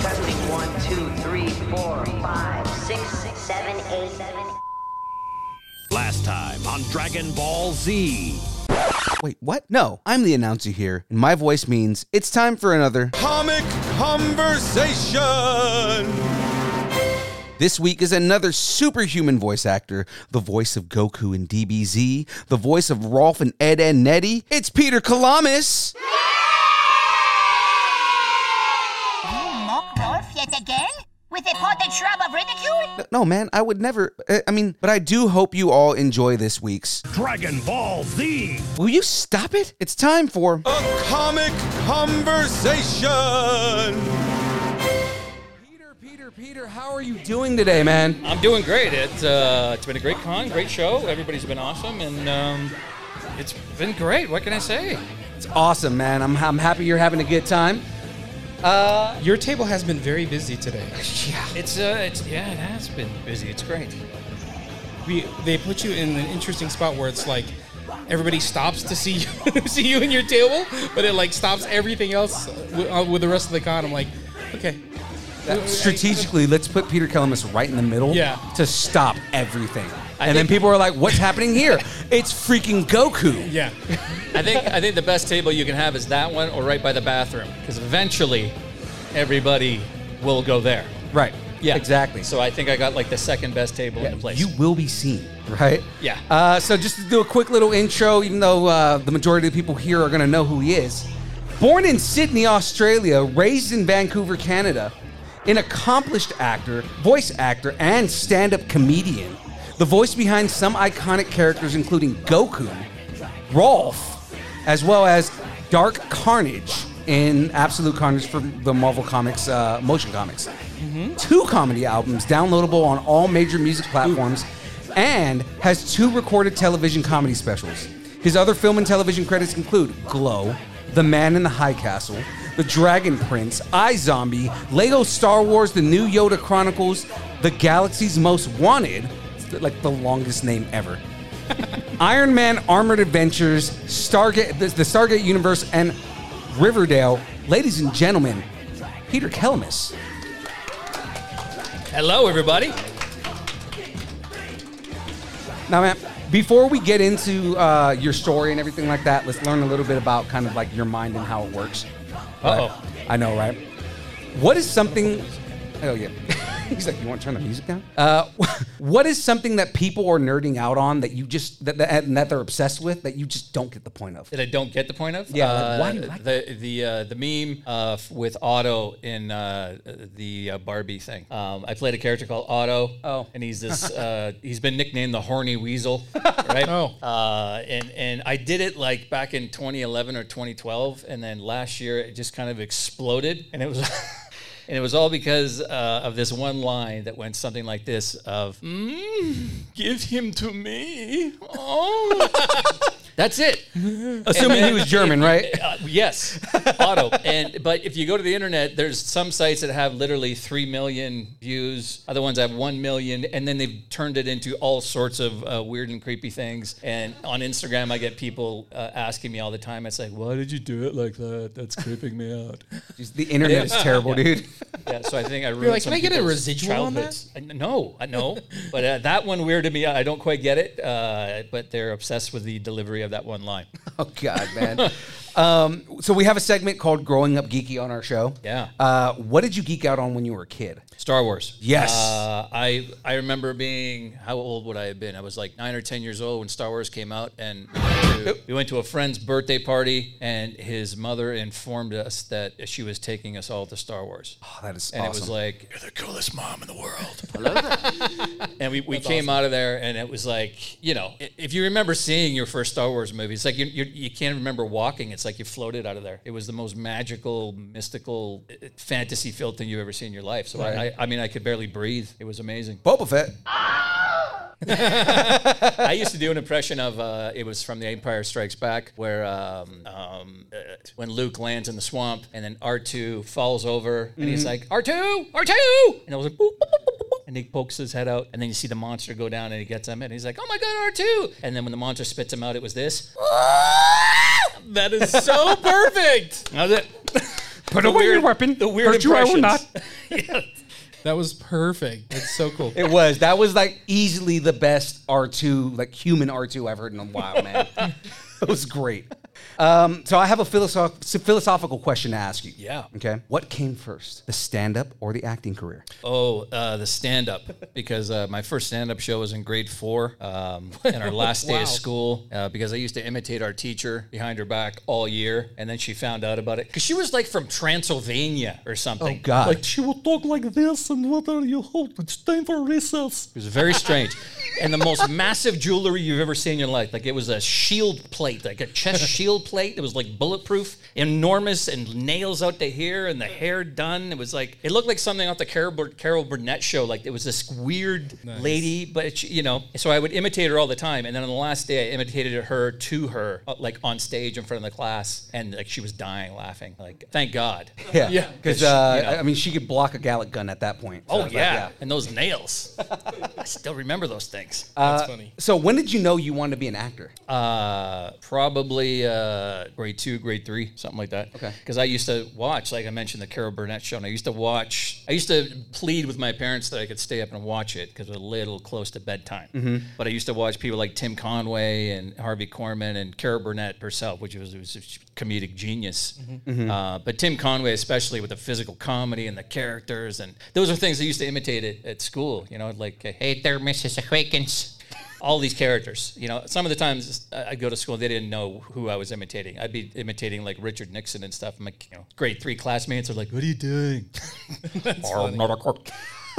Testing one, two, three, four, five, six, seven, eight. Last time on Dragon Ball Z. Wait, what? No, I'm the announcer here, and my voice means it's time for another. Comic Conversation! This week is another superhuman voice actor, the voice of Goku in DBZ, the voice of Rolf and Ed and Nettie. It's Peter Kelamis. Yet again? With a potted shrub of ridicule? No, man, I would never. uh, I mean, but I do hope you all enjoy this week's. Dragon Ball Z. Will you stop it? It's time for. A Comic Conversation! Peter, Peter, Peter, how are you doing today, man? I'm doing great. It's uh, it's been a great con, great show. Everybody's been awesome, and um, it's been great. What can I say? It's awesome, man. I'm, I'm happy you're having a good time. Uh, Your table has been very busy today. yeah. It's uh, it's yeah, it has been busy. It's great. We they put you in an interesting spot where it's like everybody stops to see you see you in your table, but it like stops everything else with, uh, with the rest of the con. I'm like, okay, That- strategically, let's put Peter Kelamis right in the middle Yeah. to stop everything. I and then people are like, what's happening here? It's freaking Goku. yeah. I think I think the best table you can have is that one or right by the bathroom, because eventually everybody will go there. Right. Yeah, Exactly. So I think I got like the second best table in the place. You will be seen, right? Yeah. Uh, so just to do a quick little intro, even though uh, the majority of the people here are going to know who he is. Born in Sydney, Australia, raised in Vancouver, Canada, an accomplished actor, voice actor, and stand-up comedian. The voice behind some iconic characters, including Goku, Rolf, as well as Dark Carnage in Absolute Carnage for the Marvel Comics uh, motion comics. Two comedy albums downloadable on all major music platforms, and has two recorded television comedy specials. His other film and television credits include Glow, The Man in the High Castle, The Dragon Prince, iZombie, Lego Star Wars, The New Yoda Chronicles, The Galaxy's Most Wanted, like the longest name ever. Iron Man Armored Adventures, Stargate, the, the Stargate Universe, and Riverdale. Ladies and gentlemen, Peter Kelamis. Hello, everybody. Now, man, before we get into uh, your story and everything like that, let's learn a little bit about kind of like your mind and how it works. Uh-oh. I know, right? What is something? Oh yeah. He's like, you want to turn the music down? Uh, what is something that people are nerding out on that you just that, that and that they're obsessed with that you just don't get the point of? that I don't get the point of. Yeah, like, Uh, why do you like the the uh, the meme uh, with Otto in uh, the uh, Barbie thing? Um, I played a character called Otto. Oh. and he's this. Uh, he's been nicknamed the horny weasel, right? Oh. uh, and and I did it like back in 2011 or 2012, and then last year it just kind of exploded, and it was. And it was all because uh, of this one line that went something like this: "Of mm, give him to me." Oh. That's it. Assuming he was German, right? Uh, yes, Otto. And but if you go to the internet, there's some sites that have literally three million views. Other ones have one million, and then they've turned it into all sorts of uh, weird and creepy things. And on Instagram, I get people uh, asking me all the time. It's like, why did you do it like that? That's creeping me out. The internet is terrible, Yeah. dude. Yeah, so I think I ruined like, some "Can I get a people's residual on that?" childhoods. I- No, I no. but uh, that one weirded me out. I don't quite get it. Uh, but they're obsessed with the delivery of that one line. Oh God, man. um, so we have a segment called "Growing Up Geeky" on our show. Yeah. Uh, what did you geek out on when you were a kid? Star Wars. Yes. Uh, I I remember being how old would I have been? I was like nine or ten years old when Star Wars came out, and to, we went to a friend's birthday party, and his mother informed us that she was taking us all to Star Wars. Oh, that is and it was like you're the coolest mom in the world. and we, we came out of there, and it was like you know, if you remember seeing your first Star Wars movie, it's like you you you can't remember walking. It's like you floated out of there. It was the most magical, mystical, uh, fantasy filled thing you've ever seen in your life. So I, Right. I I mean, I could barely breathe. It was amazing. Boba Fett. I used to do an impression of uh, it was from The Empire Strikes Back, where um, um, uh, when Luke lands in the swamp and then R two falls over and he's Mhm. like R two R two, and it was like boop, boop, boop, boop, boop, and he pokes his head out, and then you see the monster go down and he gets him, and he's like, oh my god R two, and then when the monster spits him out, it was this. That is so perfect. That was it. Put The away your weapon. The weird Hurt you, I will impressions. not. That was perfect. That's so cool. It was. That was like easily the best R2, like human R2 I've heard in a while, man. it was great. Um, so I have a philosoph- philosophical question to ask you. Yeah. Okay. What came first, the stand-up or the acting career? Oh, uh, the stand up, because uh, my first stand up show was in grade four, um, in our last day Wow. of school, uh, because I used to imitate our teacher behind her back all year. And then she found out about it. Because she was like from Transylvania or something. Oh, God. Like she would talk like this, and what are you holding? It's time for recess. It was very strange. and the most massive jewelry you've ever seen in your life. Like it was a shield plate, like a chest shield plate. It was like bulletproof, enormous, and nails out to here, and the hair done. It was like it looked like something off the Carol, Bur- Carol Burnett show. Like it was this weird lady, but it, you know. So I would imitate her all the time. And then on the last day, I imitated her to her, uh, like on stage in front of the class, and like she was dying laughing. Like thank God. Yeah. Yeah. Because, uh, you know. I mean, she could block a Gallic gun at that point. So Oh it's like, yeah. and those nails. I still remember those things. Uh, So when did you know you wanted to be an actor? Uh, probably uh, grade two, grade three, something like that. Okay. Because I used to watch, like I mentioned, the Carol Burnett show, and I used to watch. I used to plead with my parents that I could stay up and watch it because it was a little close to bedtime. Mhm. But I used to watch people like Tim Conway and Harvey Korman and Carol Burnett herself, which was, was a comedic genius. Mhm. Uh, but Tim Conway, especially with the physical comedy and the characters, and those are things I used to imitate at, at school. You know, like, hey there, Mrs. Wiggins all these characters. You know, some of the times I- I'd go to school, they didn't know who I was imitating. I'd be imitating like Richard Nixon and stuff. My you know, grade three classmates are like, "What are you doing?" I'm not a crook. and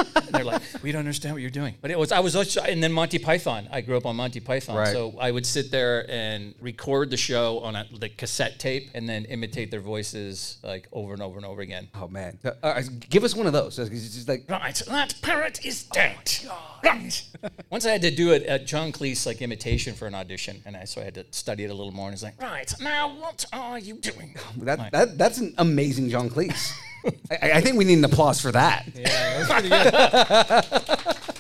they're like, "We don't understand what you're doing." But it was I was, also- and then Monty Python. I grew up on Monty Python, Right. so I would sit there and record the show on a the cassette tape, and then imitate their voices like over and over and over again. Oh man, Uh, uh, give us one of those. It's just like Right, that parrot is dead. Right. Once I had to do it at John Cleese like imitation for an audition, and I so I had to study it a little more. And it's like, right now, what are you doing? that, Right. that that's an amazing John Cleese. I, I think we need an applause for that. Yeah, that was pretty good.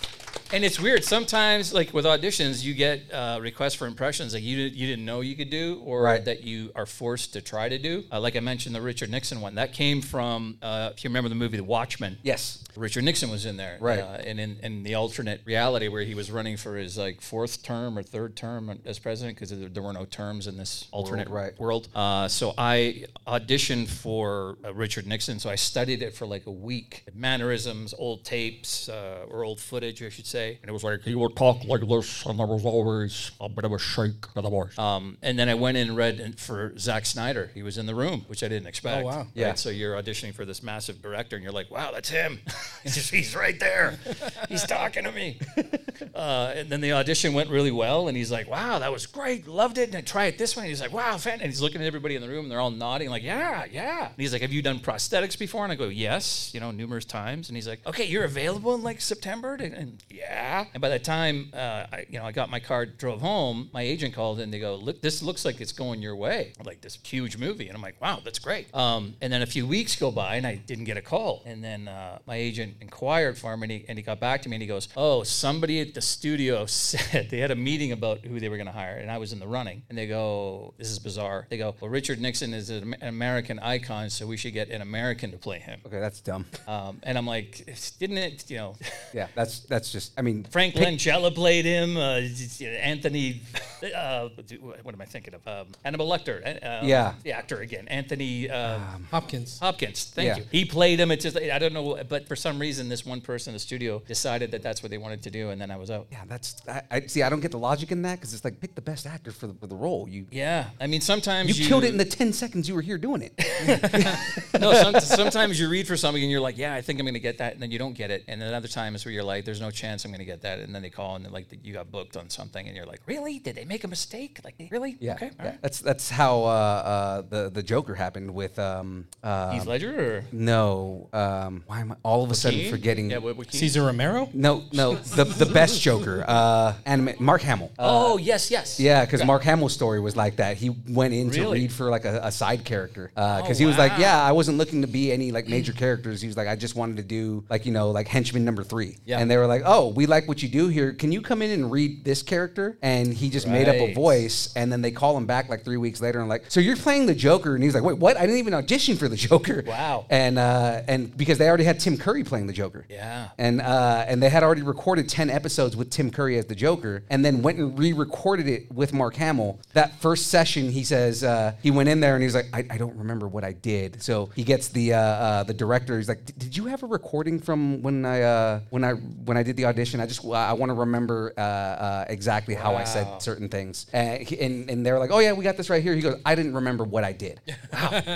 And it's weird. Sometimes, like with auditions, you get uh, requests for impressions that you didn't, you didn't know you could do, or Right. that you are forced to try to do. Uh, like I mentioned, the Richard Nixon one that came from. Uh, if you remember the movie The Watchmen, Yes. Richard Nixon was in there, Right. Uh, and in, in the alternate reality where he was running for his like fourth term or third term as president, because there, there were no terms in this alternate World, right. world. Uh, so I auditioned for uh, Richard Nixon. So I studied it for like a week, mannerisms, old tapes, uh, or old footage, I should say. And it was like he would talk like this, and there was always a bit of a shake of the voice. Um, and then I went in and read for Zack Snyder. He was in the room, which I didn't expect. Oh, wow. Right? Yeah. So you're auditioning for this massive director, and you're like, wow, that's him. He's just- he's right there. He's talking to me. uh, and then the audition went really well, and he's like, "Wow, that was great, loved it." And I try it this way. And he's like, "Wow, fan!" And he's looking at everybody in the room, and they're all nodding, like, "Yeah, yeah." And he's like, "Have you done prosthetics before?" And I go, "Yes, you know, numerous times." And he's like, "Okay, you're available in like September?" And, yeah. And by the time uh, I, you know, I got my car, drove home, my agent called, and they go, "Look, this looks like it's going your way." Like this huge movie, and I'm like, "Wow, that's great." Um, and then a few weeks go by, and I didn't get a call. And then uh, my agent inquired for him, and he, and he got back to me, and he goes, "Oh, somebody at the studio said they had a meeting about who they were going to hire, and I was in the running." And they go, "This is bizarre." They go, "Well, Richard Nixon is an American icon, so we should get an American to play him." Okay, that's dumb. Um, and I'm like, "Didn't it? You know." Yeah, that's that's just. I mean, Frank pick- Langella played him. Uh, Anthony, uh, what am I thinking of? Um, Hannibal Lecter. uh, Yeah. the actor again. Anthony um, Hopkins. Hopkins. Thank Yeah. you. He played him. It's just I don't know, but for some reason, this one person in the studio decided that that's what they wanted to do, and then I was out. Yeah, that's. I, I see. I don't get the logic in that because it's like pick the best actor for the, for the role. You Yeah, I mean sometimes you, you, killed it in the ten seconds you were here doing it. no, some, sometimes you read for something and you're like, yeah, I think I'm going to get that, and then you don't get it. And then other times where you're like, there's no chance I'm going to get that, and then they call and they're like, you got booked on something, and you're like, really? Did they make a mistake? Like, really? Yeah, Okay. yeah. right. that's that's how uh, uh, the the Joker happened with um, uh, Heath Ledger or no. Um, why am I all of a sudden forgetting? Yeah, what- Joaquin? Cesar Romero. No, no, the the best Joker, uh, anima- Mark Hamill. oh yes, yes. Yeah, because Mark Hamill's story was like that. He went in to Really? read for like a, a side character because Oh, he was like, wow. yeah, I wasn't looking to be any like major characters. He was like, I just wanted to do like you know like henchman number three. Yeah. And they were like, oh, we like what you do here. Can you come in and read this character? And he just made up a Right. voice. And then they call him back like three weeks later and like, so you're playing the Joker? And he's like, wait, what? I didn't even audition for the Joker. Wow. And uh, and because they already had Tim Curry playing the Joker. Yeah. And uh, and they had already recorded ten episodes with Tim Curry as the Joker, and then went and re-recorded it with Mark Hamill. That first session, he says uh, he went in there and he was like, I, I don't remember what I did. So he gets the uh, uh, the director. He's like, Did you have a recording from when I uh, when I when I did the audition? I just I want to remember uh, uh, exactly how I said certain things. And, he- and and they're like, Oh yeah, we got this right here. He goes, I didn't remember what I did.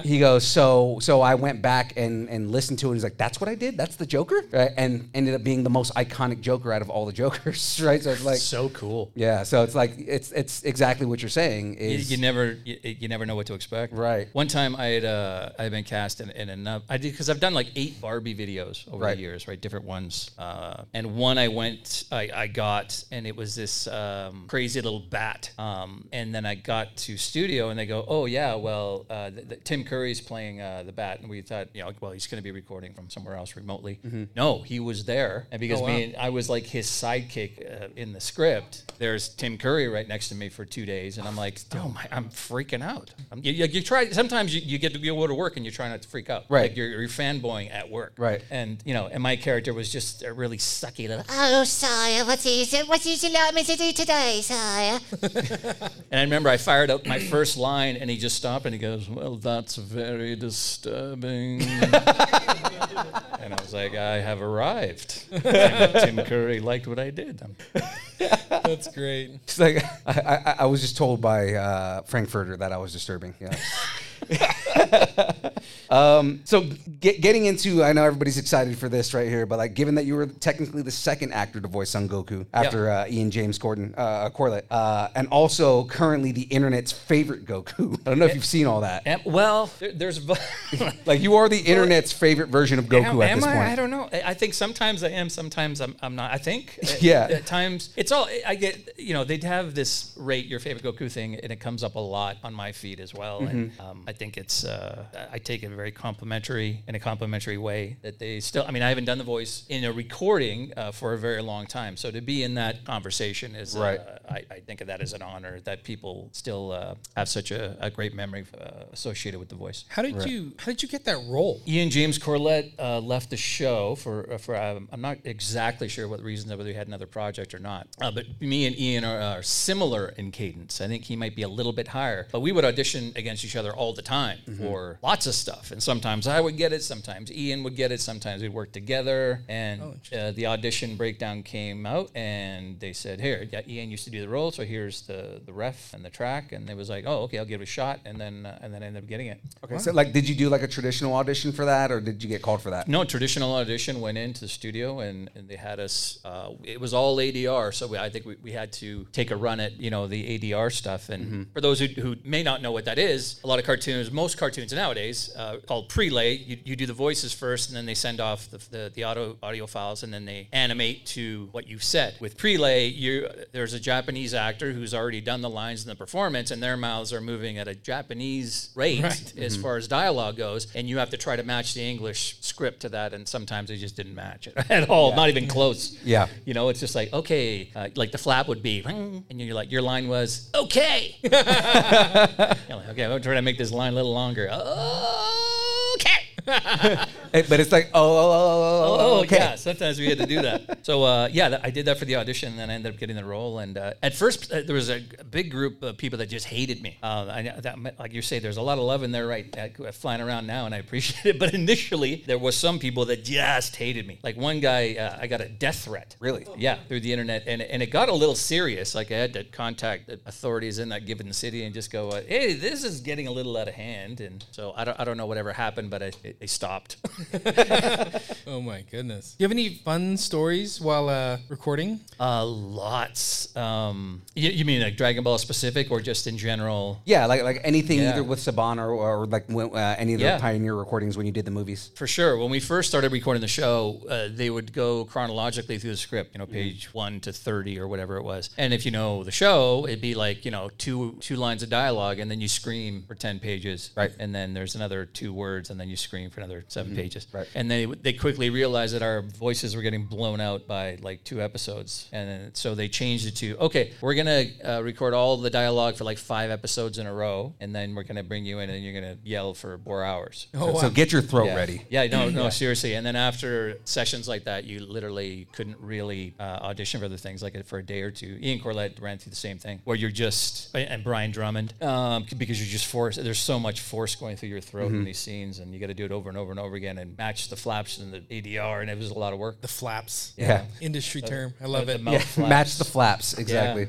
he goes, so so I went back and and listened to it. And he's like, that's what I did. That's the Joker, right? And ended up being the most iconic Joker out of all the Jokers, right? So it's like, So cool. yeah. So it's like it's it's exactly what you're saying. You, Is you never you, you never know what to expect. Right. One time I had uh, I had been cast in, in enough I did because I've done like eight Barbie videos over Right. the years, right? Different ones. Uh, and one I went I, I got and it was this um, crazy little bat. Um, and then I got to studio and they go, oh yeah, well uh, th- th- Tim Curry's playing uh, the bat, and we thought you know well he's going to be recording from somewhere else remotely. No, he was there, and because Oh, wow. me and I was like his sidekick uh, in the script. There's Tim Curry right next to me for two days, and I'm like, oh my, I'm freaking out. I'm, you, you, you try. Sometimes you, you get to go to work and you try not to freak out. Right. Like you're, you're fanboying at work. Right. And you know, and my character was just a really sucky little. Oh, sire, what is it? What is you like me to do today, sire? And I remember I fired up my first line, and he just stopped and he goes, "Well, that's very disturbing." and I was like, "I have arrived." Tim Curry liked what I did. That's great. It's like I, I, I was just told by uh, Frank-N-Furter that I was disturbing. Yeah. um, so get, getting into, I know everybody's excited for this right here, but like, given that you were technically the second actor to voice Son Goku after uh, Ian James Gordon, uh, Corlett, uh, and also currently the internet's favorite Goku. I don't know if you've seen all that. And, well, there, there's. Like, you are the internet's favorite version of Goku am, at am this I? point. I don't know. I think sometimes I am, sometimes I'm, I'm not. I think. At- Yeah. At times, it's all. I get. You know, they'd have this rate your favorite Goku thing, and it comes up a lot on my feed as well. And Mm-hmm. um, I think it's. Uh, I take it very complimentary in a complimentary way. That they still. I mean, I haven't done the voice in a recording uh, for a very long time, so to be in that conversation is. Right. Uh, I, I think of that as an honor that people still uh, have such a, a great memory uh, associated with the voice. How did you How did you get that role? Ian James Corlett uh, left the show for uh, for um, I'm not exactly sure what the reasons whether he had another project or not. Uh, but me and Ian are, are similar in cadence. I think he might be a little bit higher, but we would audition against each other all the time for for lots of stuff. And sometimes I would get it, sometimes Ian would get it, sometimes we'd work together. And uh, the audition breakdown came out, and they said, "Here, yeah, Ian used to do the role, so here's the the ref and the track." And it was like, "Oh, okay, I'll give it a shot." And then uh, and then I ended up getting it. Okay, so like, did you do like a traditional audition for that, or did you get called for that? No, traditional audition went into the studio and, and they had us. Uh, it was all ADR, so we, I think we, we had to take a run at you know the ADR stuff. And for those who, who may not know what that is, a lot of cartoons, most cartoons nowadays, uh, called prelay. You, you do the voices first, and then they send off the, the, the audio audio files, and then they animate to what you've said. With prelay, you there's a Japanese actor who's already done the lines in the performance, and their mouths are moving at a Japanese rate Right. as Mhm. far as dialogue goes, and you have to try to match the English script to that, and sometimes they just didn't match it at all, Yeah. not even close. Yeah. You know, it's just like, okay, uh, like the flap would be, and you're like, your line was, okay. You're like, okay, I'm trying to make this line a little longer. Okay. But it's like, oh, oh, oh, oh, Oh, okay. yeah. Sometimes we had to do that. So uh, yeah, I did that for the audition, and then I ended up getting the role. And uh, at first, uh, there was a big group of people that just hated me. Uh, I, that, like you say, there's a lot of love in there, right, uh, flying around now, and I appreciate it. But initially, there was some people that just hated me. Like one guy, uh, I got a death threat. Really? Yeah, through the internet, and and it got a little serious. Like I had to contact the authorities in that given city and just go, uh, "Hey, this is getting a little out of hand." And so I don't, I don't know whatever happened, but I, it, they stopped. Oh my goodness. Do you have any fun stories while uh, recording? Uh, lots. Um, you, you mean like Dragon Ball specific or just in general? Yeah, like like anything Yeah. either with Saban or, or like when, uh, any of the Yeah. Pioneer recordings when you did the movies. For sure. When we first started recording the show, uh, they would go chronologically through the script, you know, page one to 30 or whatever it was. And if you know the show, it'd be like, you know, two two lines of dialogue and then you scream for 10 pages. Right. And then there's another two words and then you scream for another 7 Mhm. pages. Right. And they, they quickly realized that our voices were getting blown out by like two episodes. And then, so they changed it to, okay, we're going to uh, record all the dialogue for like five episodes in a row. And then we're going to bring you in and you're going to yell for four hours. Oh, So- so get your throat Yeah. ready. Yeah, no, no, Yeah. seriously. And then after sessions like that, you literally couldn't really uh, audition for other things like for a day or two. Ian Corlett ran through the same thing, where you're just and Brian Drummond, um, because you're just forced. There's so much force going through your throat in Mhm. these scenes, and you got to do it over and over and over again and match the flaps and the ADR, and it was a lot of work. The flaps. Yeah. Industry The- term. I love the it. mouth Yeah, match the flaps exactly.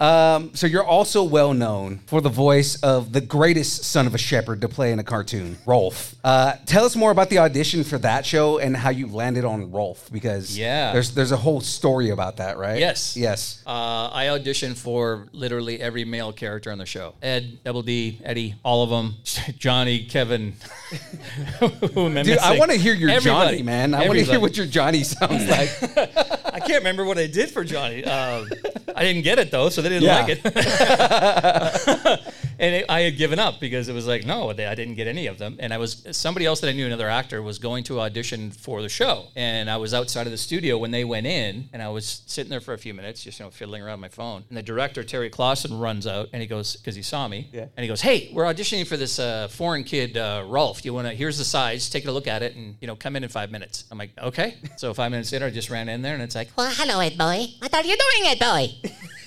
Yeah. um, so you're also well known for the voice of the greatest son of a shepherd to play in a cartoon, Rolf. Uh, tell us more about the audition for that show and how you landed on Rolf, because Yeah. there's there's a whole story about that, right? Yes. Yes. Uh, I auditioned for literally every male character on the show. Ed, Double D, Eddie, all of them. Johnny, Kevin. Who Dude, I want to hear your Everybody. Johnny, man. I want to hear what your Johnny sounds like. I can't remember what I did for Johnny. Uh, I didn't get it though, so they didn't Yeah. like it. and it, I had given up because it was like, no, they, I didn't get any of them. And I was somebody else that I knew, another actor, was going to audition for the show, and I was outside of the studio when they went in, and I was sitting there for a few minutes, just you know, fiddling around my phone. And the director Terry Klassen runs out, and he goes because he saw me, Yeah. and he goes, "Hey, we're auditioning for this uh, foreign kid, uh, Rolf. You want to? Here's the size. Take a look at it, and you know, come in in five minutes." I'm like, "Okay." So five minutes later, I just ran in there, and it's like, Well, hello, Ed Boy. What are you doing, Ed Boy?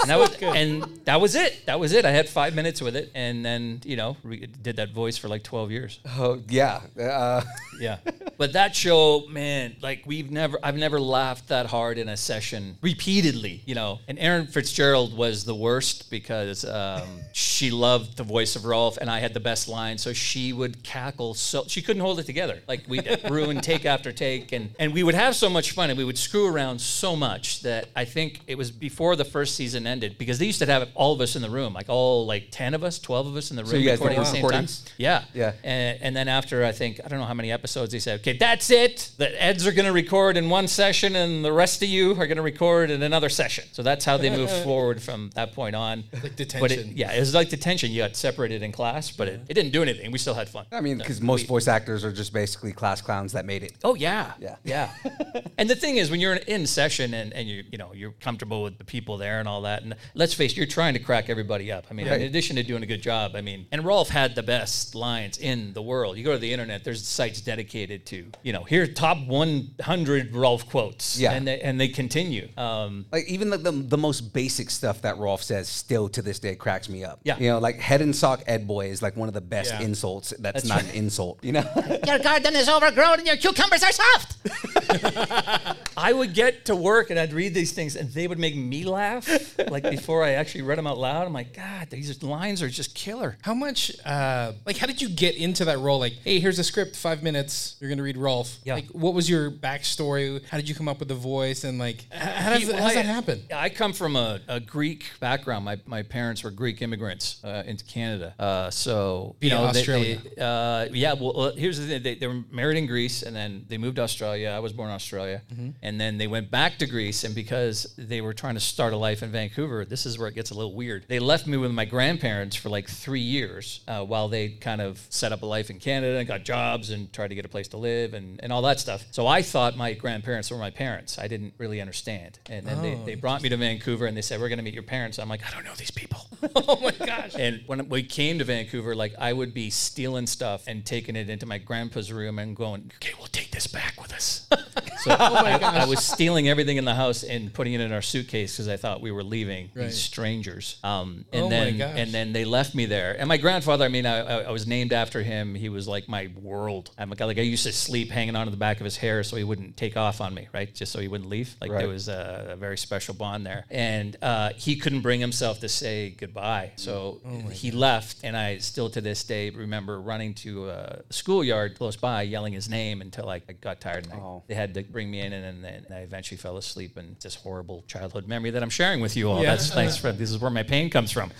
and that was and that was it. That was it. I had five minutes with it, and then you know re- did that voice for like twelve years. Oh yeah. Uh, Yeah, but that show, man, like we've never, I've never laughed that hard in a session repeatedly. You know, and Erin Fitzgerald was the worst because um, she loved the voice of Rolf, and I had the best line, so she would cackle so she couldn't hold it together. Like we would ruin take after take, and and we would have so much fun, and we would screw around so much that I think it was before the first season ended because they used to have all of us in the room, like all like ten of us, twelve of us in the room So you guys recording at the same recordings? time. Yeah, Yeah. and, and then after I think I don't know how many episodes they said, okay, that's it. The Eds are going to record in one session, and the rest of you are going to record in another session. So that's how they moved forward from that point on. Like But it, detention. yeah, it was like detention. You got separated in class, but it, it didn't do anything. We still had fun. I mean, because most voice actors are just basically class clowns that made it. Oh yeah, Yeah. yeah. and the thing is, when you're in, in session and, and you you know you're comfortable with the people there and all that, that. And let's face it, you're trying to crack everybody up. I mean, Right. in addition to doing a good job, I mean, and Rolf had the best lines in the world. You go to the internet, there's sites dedicated to, you know, here top 100 Rolf quotes. Yeah. and they, and they continue. Um, Like even the, the the most basic stuff that Rolf says still to this day cracks me up. Yeah. You know, like head and sock Ed boy is like one of the best Yeah. insults. That's, That's not right. an insult. You know. Your garden is overgrown and your cucumbers are soft. I would get to work and I'd read these things and they would make me laugh. Like before I actually read them out loud, I'm like, God, these lines are just killer. How much, uh, like, how did you get into that role? Like, hey, here's a script, five minutes, you're gonna read Rolf. Yeah. Like, what was your backstory? How did you come up with the voice? And like, how does, He- how does that happen? I come from a, a Greek background. My, my parents were Greek immigrants uh, into Canada. Uh, so, you Via know, they- Australia. They, uh, yeah, well, uh, here's the thing. They, they were married in Greece and then they moved to Australia. I was born in Australia. Mm-hmm. And then they went back to Greece. And because they were trying to start a life in Vancouver, this is where it gets a little weird. They left me with my grandparents for like three years uh, while they kind of set up a life in Canada and got jobs and tried to get a place to live and, and all that stuff. So I thought my grandparents were my parents. I didn't really understand. And then they, Oh. they brought me to Vancouver and they said, We're going to meet your parents. I'm like, I don't know these people. oh my gosh. And when we came to Vancouver, like I would be stealing stuff and taking it into my grandpa's room and going, okay, we'll take this back with us. so I, I was stealing everything in the house and putting it in our suitcase because I thought we were leaving Right. these strangers. Um, and Oh my then gosh. and then they left me there. And my grandfather, I mean, I, I, I was named after him. He was like my world. I'm like, like I used to sleep hanging onto the back of his hair so he wouldn't take off on me, right? Just so he wouldn't leave. Like Right. there was a, a very special bond there. And uh, he couldn't bring himself to say goodbye. So Oh he left. And I still to this day remember running to a schoolyard close by, yelling his name until I, I got tired. And I- Oh. they had to bring me in. And then I eventually fell asleep. And this horrible childhood memory that I'm sharing with you all. Yeah. That's thanks for this is where my pain comes from.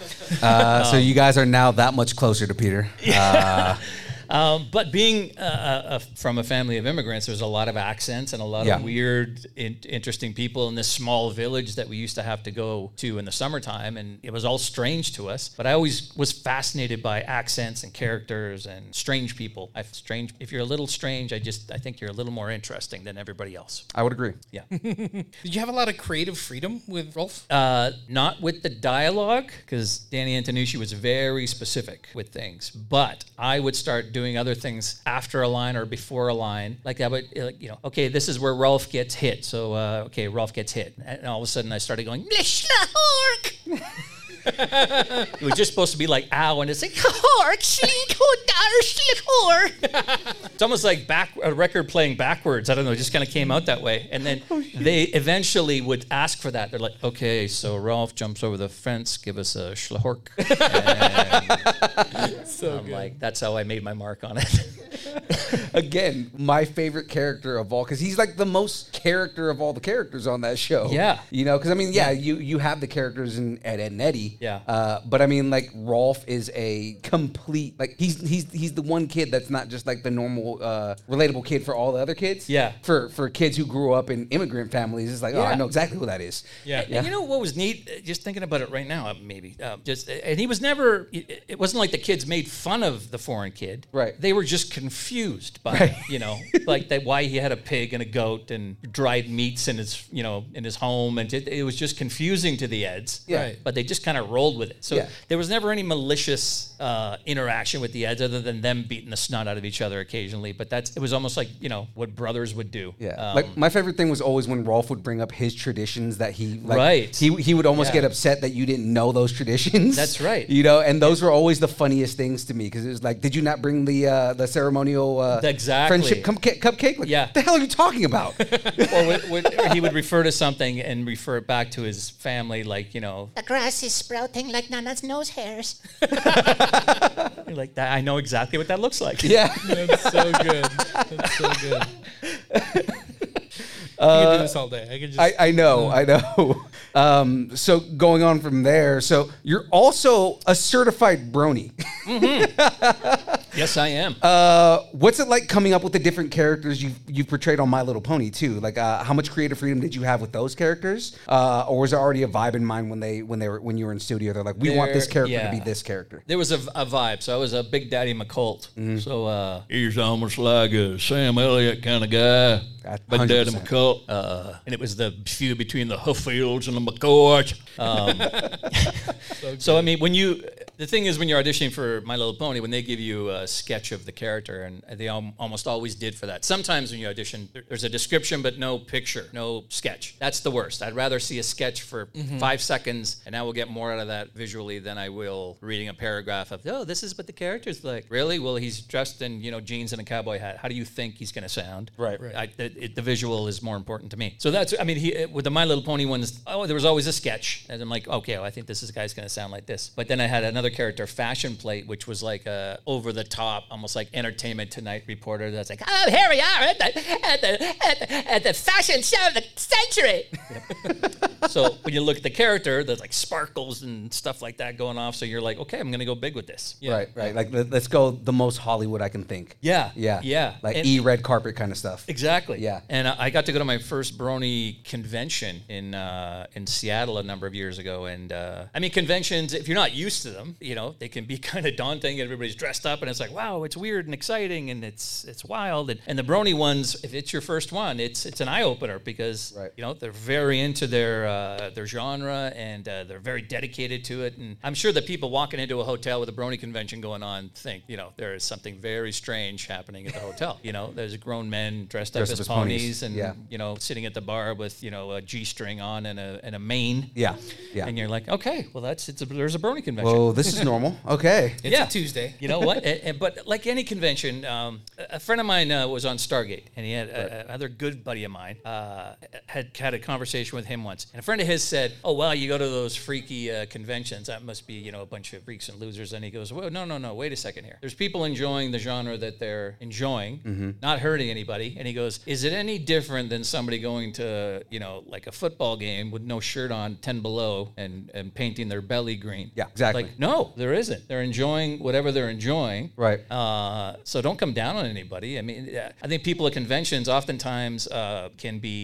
Uh, so you guys are now that much closer to Peter. Uh, Um, but being uh, uh, from a family of immigrants, there's a lot of accents and a lot Yeah. of weird, in- interesting people in this small village that we used to have to go to in the summertime, and it was all strange to us. But I always was fascinated by accents and characters and strange people. I strange. If you're a little strange, I just I think you're a little more interesting than everybody else. I would agree. Yeah. Did you have a lot of creative freedom with Rolf? Uh, not with the dialogue, because Danny Antonucci was very specific with things. But I would start doing other things after a line or before a line. Like I would, uh, you know, okay, this is where Rolf gets hit. So, uh, okay, Rolf gets hit. And all of a sudden I started going. it was just supposed to be like ow, and it's like oh, slink, oh, hodar. It's almost like back a record playing backwards. I don't know, it just kind of came out that way. And then oh, they eventually would ask for that. They're like, okay, so Rolf jumps over the fence, give us a schlahork. And So I'm like, that's how I made my mark on it. Again, my favorite character of all because he's like the most character of all the characters on that show. Yeah. you know, because I mean, yeah, you you have the characters in Ed, Ed and Eddie. Yeah. uh, but I mean, like Rolf is a complete like he's he's he's the one kid that's not just like the normal uh, relatable kid for all the other kids. Yeah. for for kids who grew up in immigrant families, it's like oh, I know exactly who that is. Yeah. And you know what was neat? Uh, Just thinking about it right now, uh, maybe. Uh, just and he was never. It, it wasn't like the kids made fun of the foreign kid. Right. They were just confused by you know like that why he had a pig and a goat and dried meats in his you know in his home and it, it was just confusing to the Eds. Yeah. Right. But they just kind of rolled with it. So Yeah. there was never any malicious uh, interaction with the Eds other than them beating the snot out of each other occasionally. But that's it was almost like you know what brothers would do. Yeah, Um, like my favorite thing was always when Rolf would bring up his traditions that he like, Right. He he would almost Yeah. get upset that you didn't know those traditions. That's right. You know, and those were always the funniest things to me because it was like, did you not bring the uh, the ceremonial uh, Exactly. friendship cupcake? cupcake? Like, Yeah. what the hell are you talking about? or, would, would, he would refer to something and refer it back to his family, like you know, The grass is sprouting like Nana's nose hairs. you're like that. I know exactly what that looks like. yeah. That's so good. That's so good. I could do this all day. I could just. I, I know, I know. Um, so going on from there, so you're also a certified brony. Yes, I am. Uh, what's it like coming up with the different characters you've, you've portrayed on My Little Pony too? Like, uh, how much creative freedom did you have with those characters, uh, or was there already a vibe in mind when they when they were when you were in studio? They're like, we want this There- character yeah. to be this character. There was a, a vibe. So I was a Big Daddy McColt. Mm-hmm. So uh, He's almost like a Sam Elliott kind of guy. Big Daddy 100%. Uh, and it was the feud between the Hooffields and the McCoys. Um, so, I mean, when you, the thing is, when you're auditioning for My Little Pony, when they give you a sketch of the character, and they al- almost always did for that. Sometimes when you audition, there's a description but no picture, no sketch. That's the worst. I'd rather see a sketch for Mhm. five seconds, and I will get more out of that visually than I will reading a paragraph of, oh, this is what the character's like. Really? Well, he's dressed in you know jeans and a cowboy hat. How do you think he's going to sound? Right. I, it, it- the visual is more important to me. So that's, I mean, he, with the My Little Pony ones, oh, there was always a sketch. And I'm like, okay, well, I think this is guy's going to sound like this. But then I had another character, Fashion Plate, which was like a over the top, almost like Entertainment Tonight reporter that's like, oh, here we are at the, at the, at the, at the fashion show of the century. so when you look at the character, there's like sparkles and stuff like that going off. So you're like, okay, I'm going to go big with this. Right, right. Like, let- let's go the most Hollywood I can think. Yeah, yeah, yeah. Like And- e red carpet kind of stuff. Exactly. Yeah. And I I got to go to my first Brony convention in uh, in Seattle a number of years ago. And uh, I mean, conventions, if you're not used to them, you know, they can be kind of daunting. Everybody's dressed up, and it's like, wow, it's weird and exciting, and it's it's wild. And, and the Brony ones, if it's your first one, it's it's an eye opener because you know they're very into their uh, their genre and uh, they're very dedicated to it. And I'm sure that people walking into a hotel with a Brony convention going on think, you know, there is something very strange happening at the hotel. You know, there's grown men dressed up Dressed as, up as ponies, ponies, and yeah. you know, sitting at the bar with you know a g string on and a and a mane. Yeah, yeah. And you're like, okay, well that's it's a, there's a Brony convention. This is normal. Okay. It's a Tuesday. You know what? And- and- but like any convention, um, a a friend of mine uh, was on Stargate, and he had a, another good buddy of mine uh, had had a conversation with him once, and a friend of his said, "Oh well, you go to those freaky uh, conventions. That must be you know a bunch of freaks and losers." And he goes, "Well, no, no, no. Wait a second here. There's people enjoying the genre that they're enjoying, Mhm. not hurting anybody." And he goes, "Is it any different than somebody going to you know like a football game with no shirt on, ten below, and and painting their belly green?" Yeah, exactly. Like, no, there isn't. They're enjoying whatever they're enjoying. Right. Uh, so don't come down on anybody. I mean, yeah, I think people at conventions oftentimes uh, can be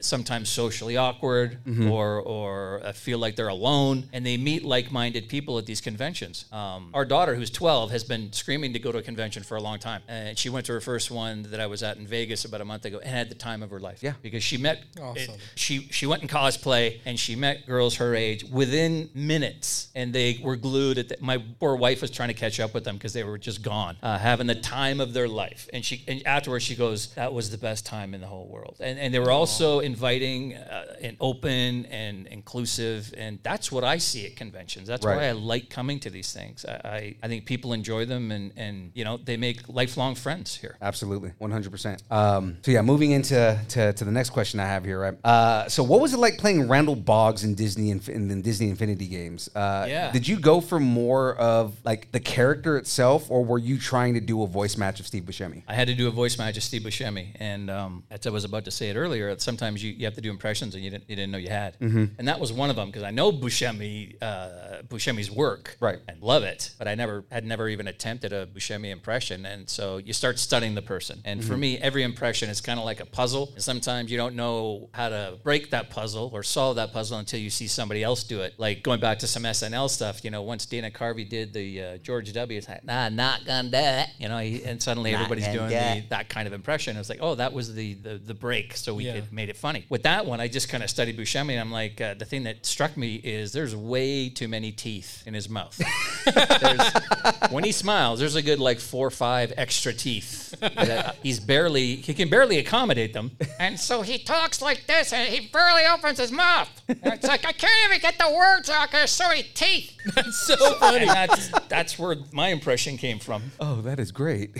sometimes socially awkward Mhm. or or uh, feel like they're alone, and they meet like-minded people at these conventions. Um, our daughter, who's 12, has been screaming to go to a convention for a long time, and she went to her first one that I was at in Vegas about a month ago, and had the time of her life. Yeah, because she met Awesome. she she went in cosplay and she met girls her age within minutes, and they were glued. At the, my poor wife was trying to catch up with them because they were just gone, uh, having the time of their life. And she and afterwards she goes, "That was the best time in the whole world." And and they were also inviting uh, and open and inclusive, and that's what I see at conventions. That's Right. why I like coming to these things. I, I I think people enjoy them, and and you know they make lifelong friends here. Absolutely, one hundred percent. Um, so yeah, moving into to, to the next question I have here, right? Uh, so what was it like playing Randall Boggs in Disney in, in Disney Infinity games? Uh, Yeah. Did you go for more of like the character itself, or were you trying to do a voice match of Steve Buscemi? I had to do a voice match of Steve Buscemi, and um, as I was about to say it earlier, sometimes you, you have to do impressions and you didn't, you didn't know you had, Mhm. and that was one of them because I know Buscemi uh, Buscemi's work, right, and love it, but I never had never even attempted a Buscemi impression, and so you start studying the person, and for Mhm. me, every impression is kind of like a puzzle, and sometimes you don't know how to break that puzzle or solve that puzzle until you see somebody else do it. Like going back to some SNL stuff, you know, once Dana Carvey did the uh, George W. It's like, nah, not gonna do it, you know, he, and suddenly Not everybody's doing the, that kind of impression. It's like, oh, that was the the, the break, so we Yeah. could made it funny. With that one, I just kind of studied Buscemi, and I'm like, uh, the thing that struck me is there's way too many teeth in his mouth. When he smiles, there's a good like four or five extra teeth. that he's barely he can barely accommodate them, and so he talks like this, and he barely opens his mouth. And it's like I can't even get the words out. There's so many teeth. That's so funny. And that's that's where my impression came from. Oh, that is great.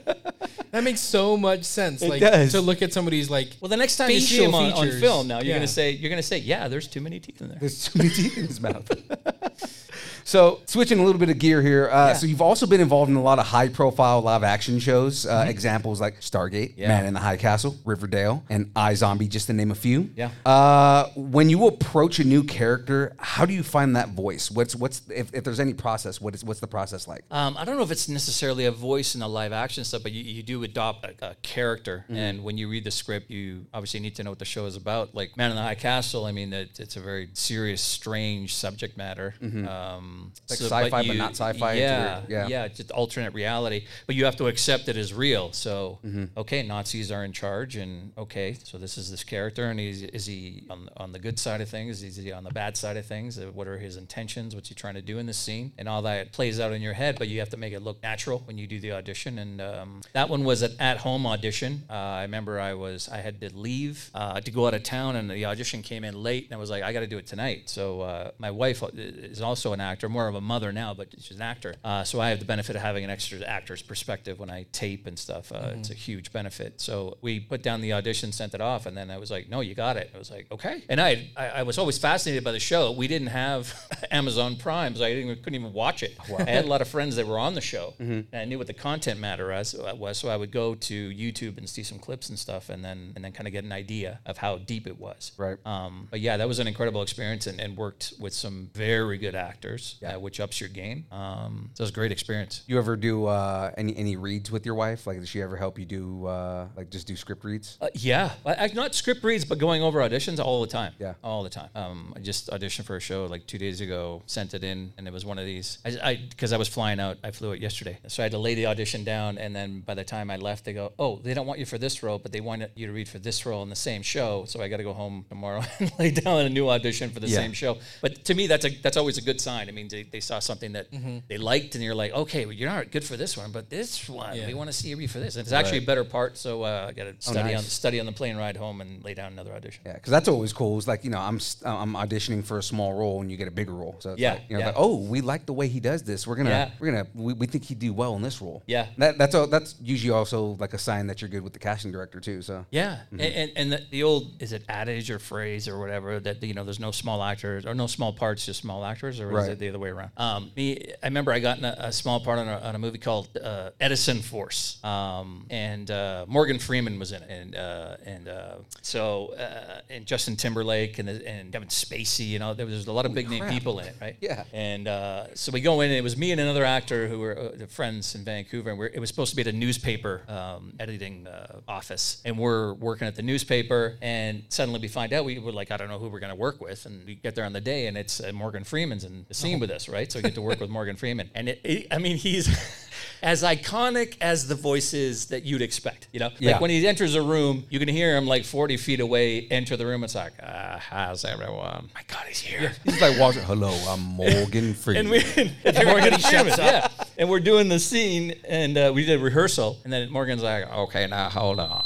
That makes so much sense. It like does. to look at somebody's like. Well, the next time you see him on, on film, now you're Yeah. gonna say you're gonna say, yeah, there's too many teeth in there. There's too many teeth in his mouth. So switching a little bit of gear here. Uh, Yeah. So you've also been involved in a lot of high-profile live action shows. Uh, Examples like Stargate, Yeah. Man in the High Castle, Riverdale, and I Zombie, just to name a few. Yeah. Uh, when you approach a new character, how do you find that voice? What's what's if, if there's any process? What is what's the process like? Um, I don't know if it's necessarily a voice in the live action stuff, but you, you do adopt a, a character. Mhm. And when you read the script, you obviously need to know what the show is about. Like Man in the High Castle, I mean, it, it's a very serious, strange subject matter. Mhm. Um, Like sci-fi, but not sci-fi. Yeah. Yeah. yeah, just alternate reality. But you have to accept it as real. So, Mhm. okay, Nazis are in charge, and okay, so this is this character, and he's, is he on, on the good side of things? Is he on the bad side of things? Uh, What are his intentions? What's he trying to do in this scene? And all that plays out in your head, but you have to make it look natural when you do the audition. And um, that one was an at-home audition. Uh, I remember I was I had to leave uh, to go out of town, and the audition came in late, and I was like, I got to do it tonight. So uh, my wife is also an actor, more of a mother now, but she's an actor. Uh, so I have the benefit of having an extra actor's perspective when I tape and stuff. Uh, It's a huge benefit. So we put down the audition, sent it off, and then I was like, "No, you got it." I was like, "Okay." And I I, I was always fascinated by the show. We didn't have Amazon Prime, so I even- couldn't even watch it. I had a lot of friends that were on the show, Mhm. and I knew what the content matter was, was. So I would go to YouTube and see some clips and stuff, and then and then kind of get an idea of how deep it was. Right. Um, but yeah, that was an incredible experience, and, and worked with some very good actors, uh, which ups your game. Um, so it was a great experience. You ever do uh, any any reads with your wife? Like, does she ever help you do uh, like just do script reads? Uh, yeah, I, I, not script reads, but going over auditions all the time. Yeah. all the time. Um, I just auditioned for a show like two days ago, sent it in, and it was one of these. I because I, was flying out, I flew it yesterday, so I had to lay the audition down, and then by the time I left, they go, "Oh, they don't want you for this role, but they want you to read for this role in the same show." So I got to go home tomorrow and lay down a new audition for the Yeah. same show. But to me, that's a that's always a good sign. It means they, they saw something that Mhm. they liked, and you're like, "Okay, well, you're not good for this one, but this one, Yeah. we want to see you for this." And it's actually a better part, so uh, I got to Oh, study on study on the plane ride home and lay down another audition. Yeah, because that's always cool. It's like you know, I'm I'm auditioning for a small role, and you get a bigger role. So it's Yeah, like, you know, yeah. like, oh, we like the way he does this. We're gonna Yeah. we're gonna we, we think he'd do well in this role. Yeah. that, that's all, that's usually also like a sign that you're good with the casting director too. So Yeah, Mhm. and, and, and the, the old is it adage or phrase or whatever that you know there's no small actors or no small parts, just small actors, or is Right. it the other way around? Um, me, I remember I got in a, a small part on a, on a movie called uh, Edison Force, um, and uh, Morgan Freeman was in it, and uh, and uh, so uh, and Justin Timberlake and and Kevin Spacey, you know, there was a lot of big name crap. people in it, right? Yeah. And uh, so we go in, and it was me and another actor who were uh, friends in Vancouver, and we're, it was supposed to be at a newspaper um, editing uh, office, and we're working at the newspaper, and suddenly we find out we were like, I don't know who we're going to work with, and we get there on the day, and it's uh, Morgan Freeman's in the scene with us, right? So we get to work with Morgan Freeman, and it, it, I mean, he's. As iconic as the voices that you'd expect, you know, Yeah. like when he enters a room, you can hear him like 40 feet away enter the room. It's like, uh, how's everyone? My God, he's here. he's like, Walter, hello, I'm Morgan Freeman. And we, it's Morgan Freeman, yeah. And we're doing the scene, and uh, we did rehearsal, and then Morgan's like, "Okay, now hold on."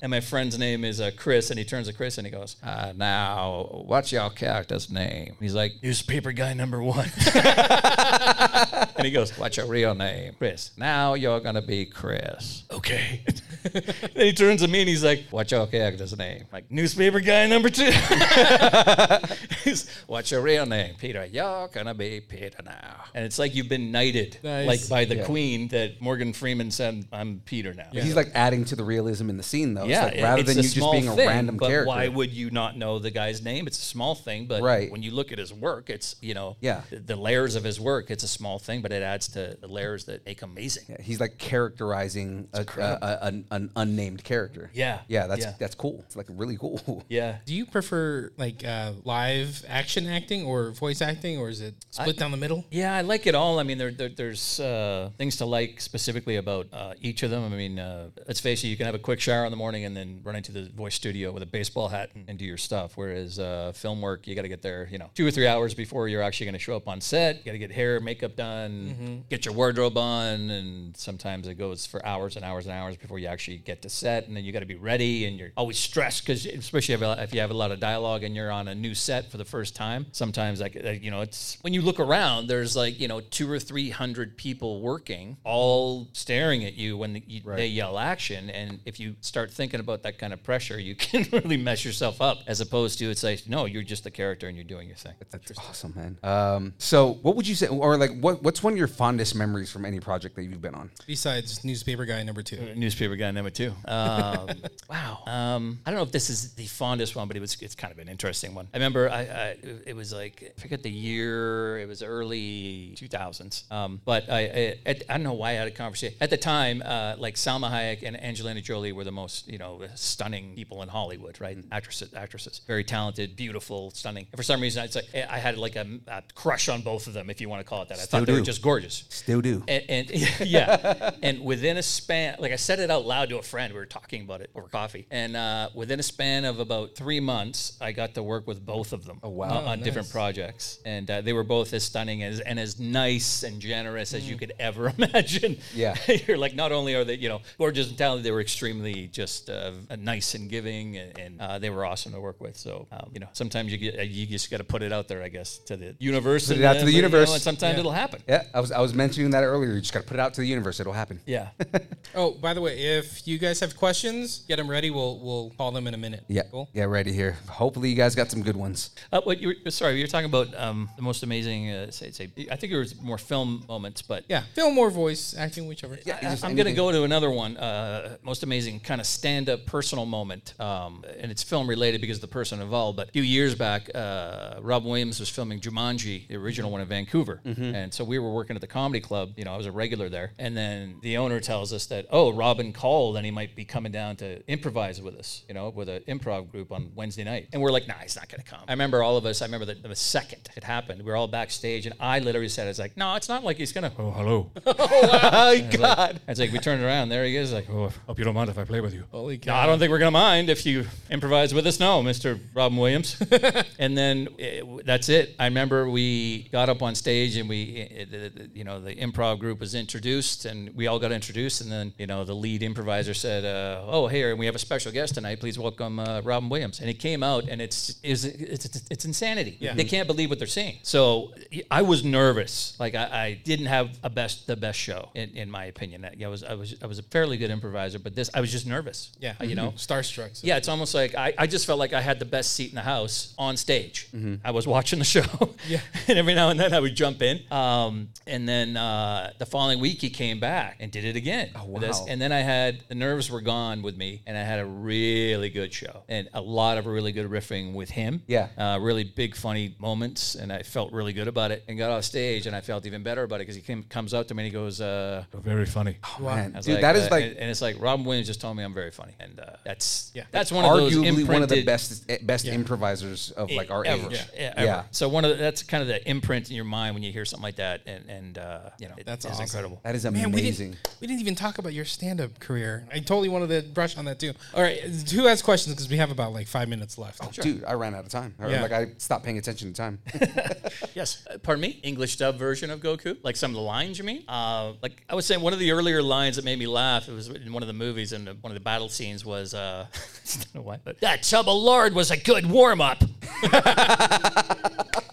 And my friend's name is uh, Chris, and he turns to Chris and he goes, uh, "Now, what's your character's name?" He's like, "Newspaper guy number one." and he goes, "What's your real name?" Chris. Now you're gonna be Chris. Okay. then he turns to me and he's like, "What's your character's name?" I'm like, "Newspaper guy number two. He's, What's your real name, Peter? You're gonna be Peter now. And it's like you've been knighted, Nice. like by the Yeah. Queen, that Morgan Freeman said, "I'm Peter now." He's like adding to the realism in the scene though. It's Yeah, like, rather it's than a you just small being a thing, random but character. Why would you not know the guy's name? It's a small thing, but Right. when you look at his work, it's you know, Yeah. the, the layers of his work. It's a small thing, but it adds to the layers that make him amazing. Yeah, he's like characterizing a, a, a, an, an unnamed character. Yeah, yeah, that's yeah. that's cool. It's like really cool. Yeah. Do you prefer like uh, live action acting or voice acting, or is it split I- down the middle? Yeah, I like it all. I mean, there, there, there's uh, things to like specifically about uh, each of them. I mean, uh, let's face it, you can have a quick shower in the morning and then run into the voice studio with a baseball hat and, and do your stuff. Whereas uh, film work, you got to get there, you know, two or three hours before you're actually going to show up on set. You got to get hair, makeup done, in, get your wardrobe on, and sometimes it goes for hours and hours and hours before you actually get to set, and then you got to be ready, and you're always stressed because, especially if, if you have a lot of dialogue and you're on a new set for the first time, sometimes like you know, it's when you look around, there's like you know two or three hundred people working, all staring at you when the, you, they yell action, and if you start thinking about that kind of pressure, you can really mess yourself up. As opposed to it's like no, you're just the character and you're doing your thing. That's awesome, man. Um, so, what would you say, or like, what what's one of your fondest memories from any project that you've been on? Besides newspaper guy number two. Newspaper guy number two. Um, wow. Um, I don't know if this is the fondest one, but it was it's kind of an interesting one. I remember I, I it was like I forget the year. It was early 2000s. Um, but I, I I don't know why I had a conversation at the time. Uh, like Salma Hayek and Angelina Jolie were the most you know stunning people in Hollywood, right? Actresses, actresses, very talented, beautiful, stunning. And for some reason, it's like I had like a, a crush on both of them, if you want to call it that. I Still thought they were do. Just gorgeous. Still do. And, and yeah, and within a span, like I said it out loud to a friend, we were talking about it over coffee, and uh, within a span of about three months, I got to work with both of them. Oh wow. on, Oh, on different projects, and uh, they were both as stunning as and as nice and generous as you could ever imagine. Yeah. you're like not only are they you know gorgeous and talented, they were extremely just uh, nice and giving, and, and uh, they were awesome to work with. So um, you know, sometimes you get you just got to put it out there, I guess, to the universe. Put it and, out to the you know, universe. and sometimes Yeah. it'll happen. Yeah, I was I was mentioning that earlier. You just got to put it out to the universe. It'll happen. Yeah. Oh, by the way, if you guys have questions, get them ready. We'll we'll call them in a minute. Yeah. Cool. Get ready here. Hopefully, you guys got some good ones. Uh, what you were, sorry, you were talking about um, the most amazing. Uh, say, say, I think it was more film moments, but Yeah, film or voice, acting, whichever. Yeah, I, am going to go to another one. Uh, most amazing kind of stand-up personal moment, um, and it's film related because of the person involved. But a few years back, uh, Rob Williams was filming Jumanji, the original one in Vancouver, Mhm. and so we were working at the comedy club. You know, I was a regular there, and then the owner tells us that oh, Robin called and he might be coming down to improvise with us. You know, with an improv group on Wednesday night, and we're like, nah, he's not going to come. I remember all of us. I remember the, the second it happened, we were all backstage, and I literally said, "It's like, no, it's not like he's going to." Oh, hello. oh my God! It's like we turned around. There he is. Like, oh, hope you don't mind if I play with you. Holy No, I don't think we're gonna mind if you improvise with us. No, Mr. Robin Williams. and then eh, that's it. I remember we got up on stage and we, eh, the- you know, the improv group was introduced and we all got introduced. And then, you know, the lead improviser said, uh, "Oh, here we have a special guest tonight. Please welcome uh, Robin Williams." And it came out and it's it's it's, it's, insanity. Yeah. They can't believe what they're seeing. So I was nervous. Like I, I didn't have a best the best show in, in my opinion. I was I was I was a fairly good improviser, but this I was just nervous. Yeah, Uh, you know, starstruck. so- yeah, it's almost like I, I just felt like I had the best seat in the house on stage. Mhm. I was watching the show. Yeah. and every now and then I would jump in. Um, and then uh, the following week he came back and did it again. Oh, wow. And then I had the nerves were gone with me, and I had a really good show and a lot of really good riffing with him. Yeah. Uh, really big funny moments, and I felt really good about it. And got off stage, and I felt even better about it because he came, comes up to me and he goes, uh, "Very funny." Oh, man. I was Dude, that is uh, like- and, and it's like Robin Williams just told me I'm very funny, and uh, that's Yeah. that's one of those arguably one of the best eh, best Yeah. improvisers of like our ever. age. Yeah, ever. So one of the, that's kind of the imprint in your mind when you hear something like that, and and uh, you know, That's it's awesome. incredible. That is Man, we amazing. didn't, we didn't even talk about your stand-up career. I totally wanted to brush on that too. All right, who has questions? Because we have about like five minutes left. Oh, Dude, I ran out of time. Yeah. Like I stopped paying attention to time. Yes, uh, pardon me. English dub version of Goku, like some of the lines. You mean? Uh, like I was saying, one of the earlier lines that made me laugh. It was in one of the movies, and one of the battle scenes was, uh, I don't know why, but that tub of lard was a good warm up.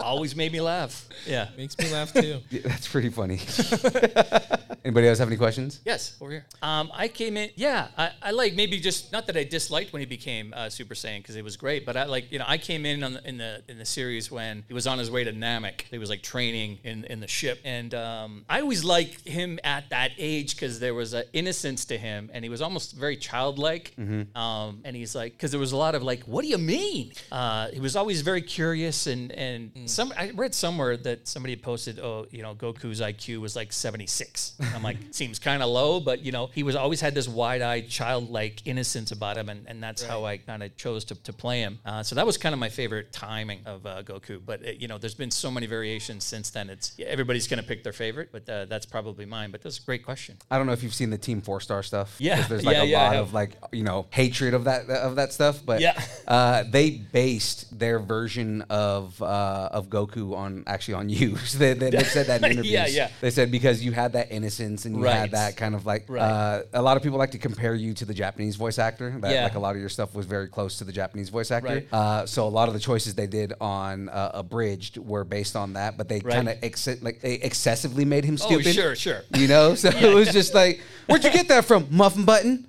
Always made me laugh. Yeah, makes me laugh too. Yeah, That's pretty funny. Anybody else have any questions? Yes, over here. Um, I came in. Yeah, I, I like maybe just not that I disliked when he became uh, Super Saiyan because it was great, but I like you know I came in on the, in the in the series when he was on his way to Namek. He was like training in, in the ship, and um, I always liked him at that age because there was an innocence to him, and he was almost very childlike. Mhm. Um, and he's like, because there was a lot of like, what do you mean? Uh, he was always very curious, and and some I read somewhere that somebody had posted, oh, you know, Goku's IQ was like 76. I'm like, seems kind of low, but you know, he was always had this wide-eyed, childlike innocence about him, and, and that's how I kind of chose to, to play him. Uh, so that was kind of my favorite timing of uh, Goku. But uh, you know, there's been so many variations since then. It's everybody's gonna pick their favorite, but uh, that's probably mine. But that's a great question. I don't know if you've seen the Team Four Star stuff. Yeah, there's like yeah, a yeah, lot of like you know hatred of that of that stuff. But Yeah. uh, they based their version of uh, of Goku on actually on you. They, they, said that in interviews. Yeah, yeah. They said because you had that innocence and you Right. had that kind of like. Right. Uh, a lot of people like to compare you to the Japanese voice actor. That Yeah. like a lot of your stuff was very close to the Japanese voice actor. Right. Uh, so a lot of the choices they did on uh, Abridged were based on that, but they kind of ex- like they excessively made him stupid. Oh, stupid. sure, sure. You know, so it was just like, where'd you get that from, Muffin Button?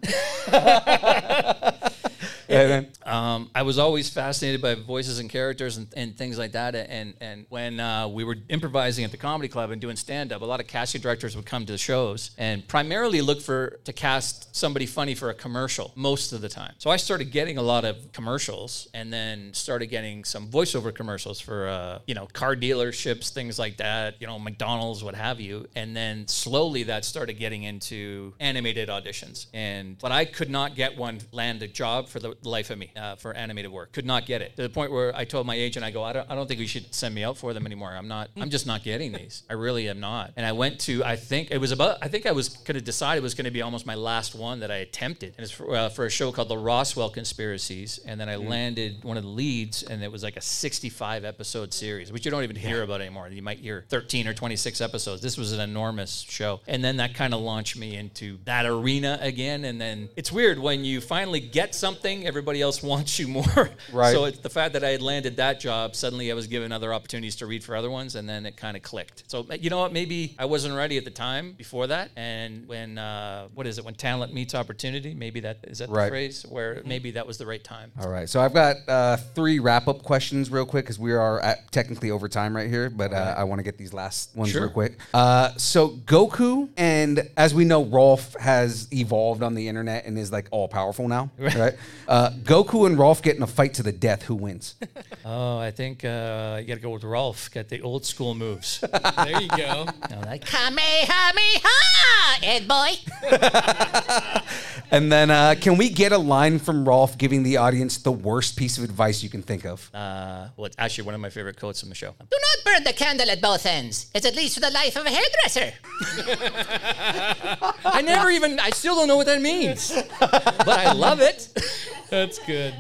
And then- Um, I was always fascinated by voices and characters and, and things like that. And and when uh, we were improvising at the comedy club and doing stand up, a lot of casting directors would come to the shows and primarily look for to cast somebody funny for a commercial most of the time. So I started getting a lot of commercials and then started getting some voiceover commercials for uh, you know car dealerships, things like that. You know McDonald's, what have you. And then slowly that started getting into animated auditions. And but I could not get one land a job for the life of me uh, for animated work. Could not get it to the point where I told my agent, I go, I don't, I don't think we should send me out for them anymore. I'm not. I'm just not getting these. I really am not. And I went to. I think it was about. I think I was going to decide it was going to be almost my last one that I attempted. And it's for, uh, for a show called The Roswell Conspiracies. And then I landed one of the leads, and it was like a 65 episode series, which you don't even hear about anymore. You might hear 13 or 26 episodes. This was an enormous show. And then that kind of launched me into that arena again. And then it's weird when you finally get something, everybody else wants you more. Right. So it's the fact that I had landed that job, suddenly I was given other opportunities to read for other ones, and then it kind of clicked. So you know what? Maybe I wasn't ready at the time before that. And when, uh, what is it? When talent meets opportunity, maybe that is that Right. the phrase where maybe that was the right time. All right, so I've got uh, three wrap up questions real quick because we are at technically over time right here, but uh, I want to get these last ones Sure. real quick. Uh, so Goku, and as we know, Rolf has evolved on the internet and is like all powerful now, right? Uh, Goku and Rolf get in a fight to the death. Who wins? Oh, I think uh, you got to go with Rolf. Got the old school moves. There you go. No, that Kamehameha, Ed boy. and then uh, can we get a line from Rolf giving the audience the worst piece of advice you can think of? Uh, well, it's actually one of my favorite quotes from the show. Do not burn the candle at both ends. It's at least for the life of a hairdresser. I never even, I still don't know what that means, but I love it. That's good.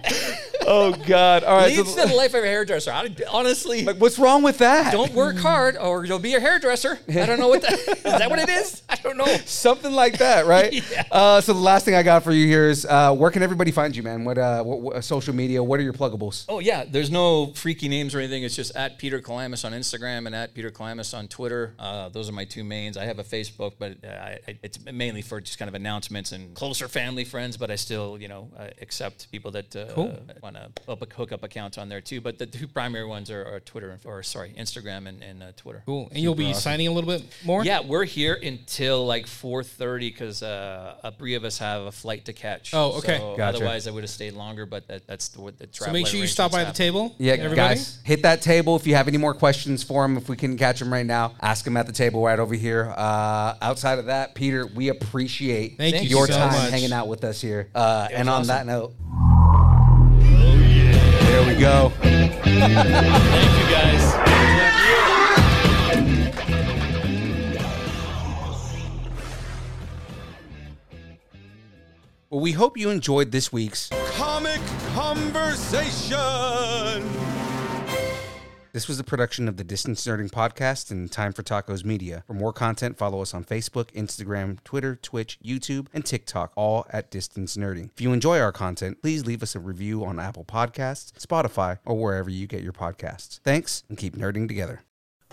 oh God! All right, Leads to the life of a hairdresser. I, honestly, like what's wrong with that? don't work hard or you'll be a hairdresser. I don't know what that is. That what it is? I don't know. Something like that, right? uh, so the last thing I got for you here is uh, where can everybody find you, man? What, uh, what, what social media? What are your pluggables? Oh yeah, there's no freaky names or anything. It's just at Peter Kelamis on Instagram and at Peter Kelamis on Twitter. Uh, those are my two mains. I have a Facebook, but uh, I, I- it's mainly for just kind of announcements and closer family friends. But I still, you know, accept people that uh, Cool. want to hook up accounts on there too. But the two primary ones are, are Twitter and- or sorry, Instagram and, and uh, Twitter. Cool. And you'll be signing a little bit more? Yeah, we're here until like 4:30 because uh, uh, three of us have a flight to catch. Oh, okay. So Gotcha. Otherwise, I would have stayed longer. But that, that's the, what the So make sure you stop by the table. Yeah, everybody. guys, hit that table. If you have any more questions for him, if we can catch him right now, ask him at the table right over here. Uh, outside of that, Peter, we appreciate Thank you your so time much. hanging out with us here. Uh, and on awesome. that note, yeah, there we go. Thank you guys. Well, we hope you enjoyed this week's. Comic Conversation. This was a production of the Distance Nerding Podcast and Time for Tacos Media. For more content, follow us on Facebook, Instagram, Twitter, Twitch, YouTube, and TikTok, all at Distance Nerding. If you enjoy our content, please leave us a review on Apple Podcasts, Spotify, or wherever you get your podcasts. Thanks, and keep nerding together.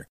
center.